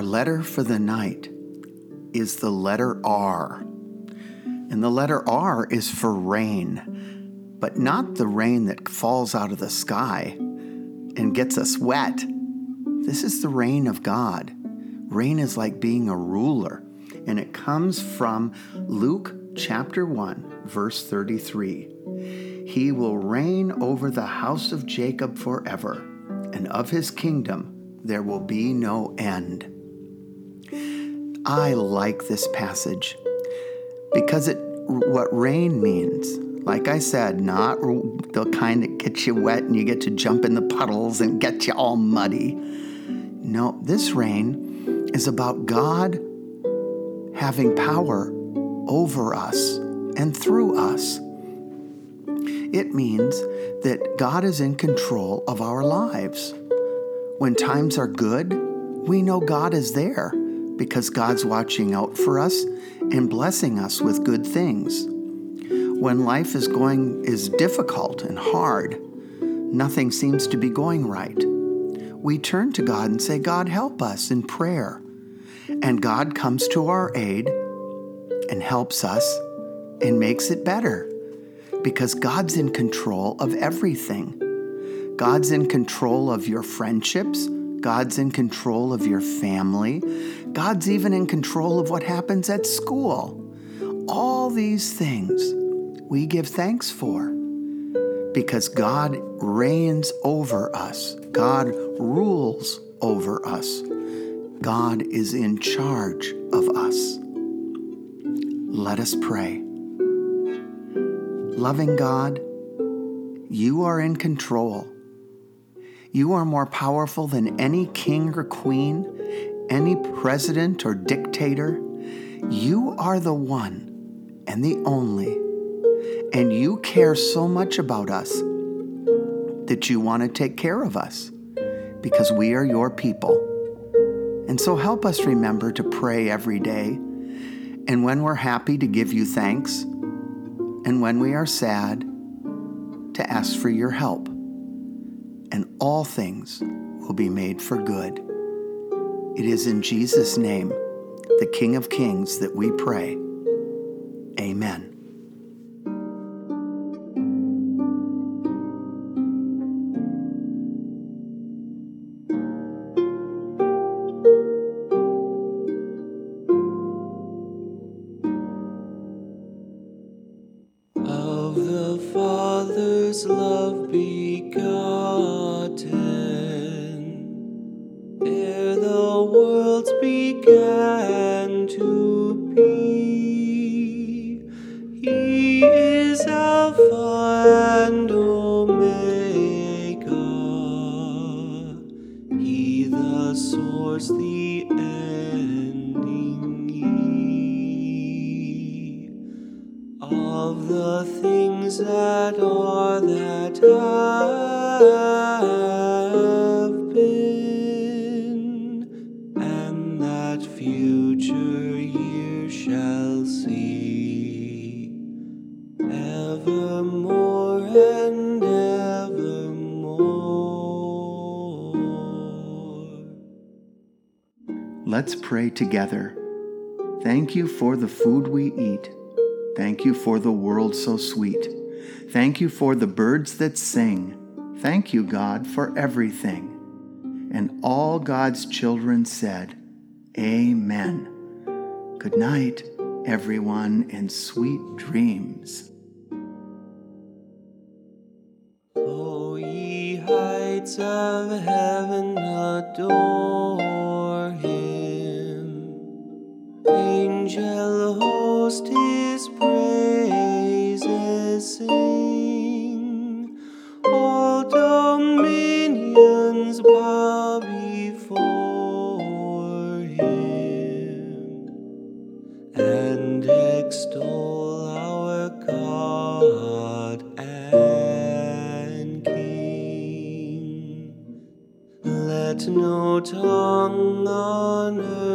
Our letter for the night is the letter R. And the letter R is for rain, but not the rain that falls out of the sky and gets us wet. This is the reign of God. Reign is like being a ruler, and it comes from Luke chapter 1, verse 33. He will reign over the house of Jacob forever, and of his kingdom there will be no end. I like this passage because it what reign means. Like I said, not the kind that gets you wet and you get to jump in the puddles and get you all muddy. No, this reign is about God having power over us and through us. It means that God is in control of our lives. When times are good, we know God is there because God's watching out for us and blessing us with good things. When life is going is difficult and hard, nothing seems to be going right. We turn to God and say, God, help us in prayer. And God comes to our aid and helps us and makes it better because God's in control of everything. God's in control of your friendships. God's in control of your family. God's even in control of what happens at school. All these things we give thanks for because God reigns over us, God rules over us, God is in charge of us. Let us pray. Loving God, you are in control. You are more powerful than any king or queen, any president or dictator. You are the one and the only. And you care so much about us that you want to take care of us because we are your people. And so help us remember to pray every day. And when we're happy, to give you thanks. And when we are sad, to ask for your help and all things will be made for good. It is in Jesus' name, the King of Kings, that we pray. Amen. Of the Father's love begun. Began to be. He is Alpha and Omega, He the source, the ending, of the things that are that have future shall see, evermore and evermore. Let's pray together. Thank you for the food we eat. Thank you for the world so sweet. Thank you for the birds that sing. Thank you, God, for everything. And all God's children said, Amen. Good night, everyone, and sweet dreams. O ye heights of heaven, adore him. Angel host his praises extol our God and King. Let no tongue on earth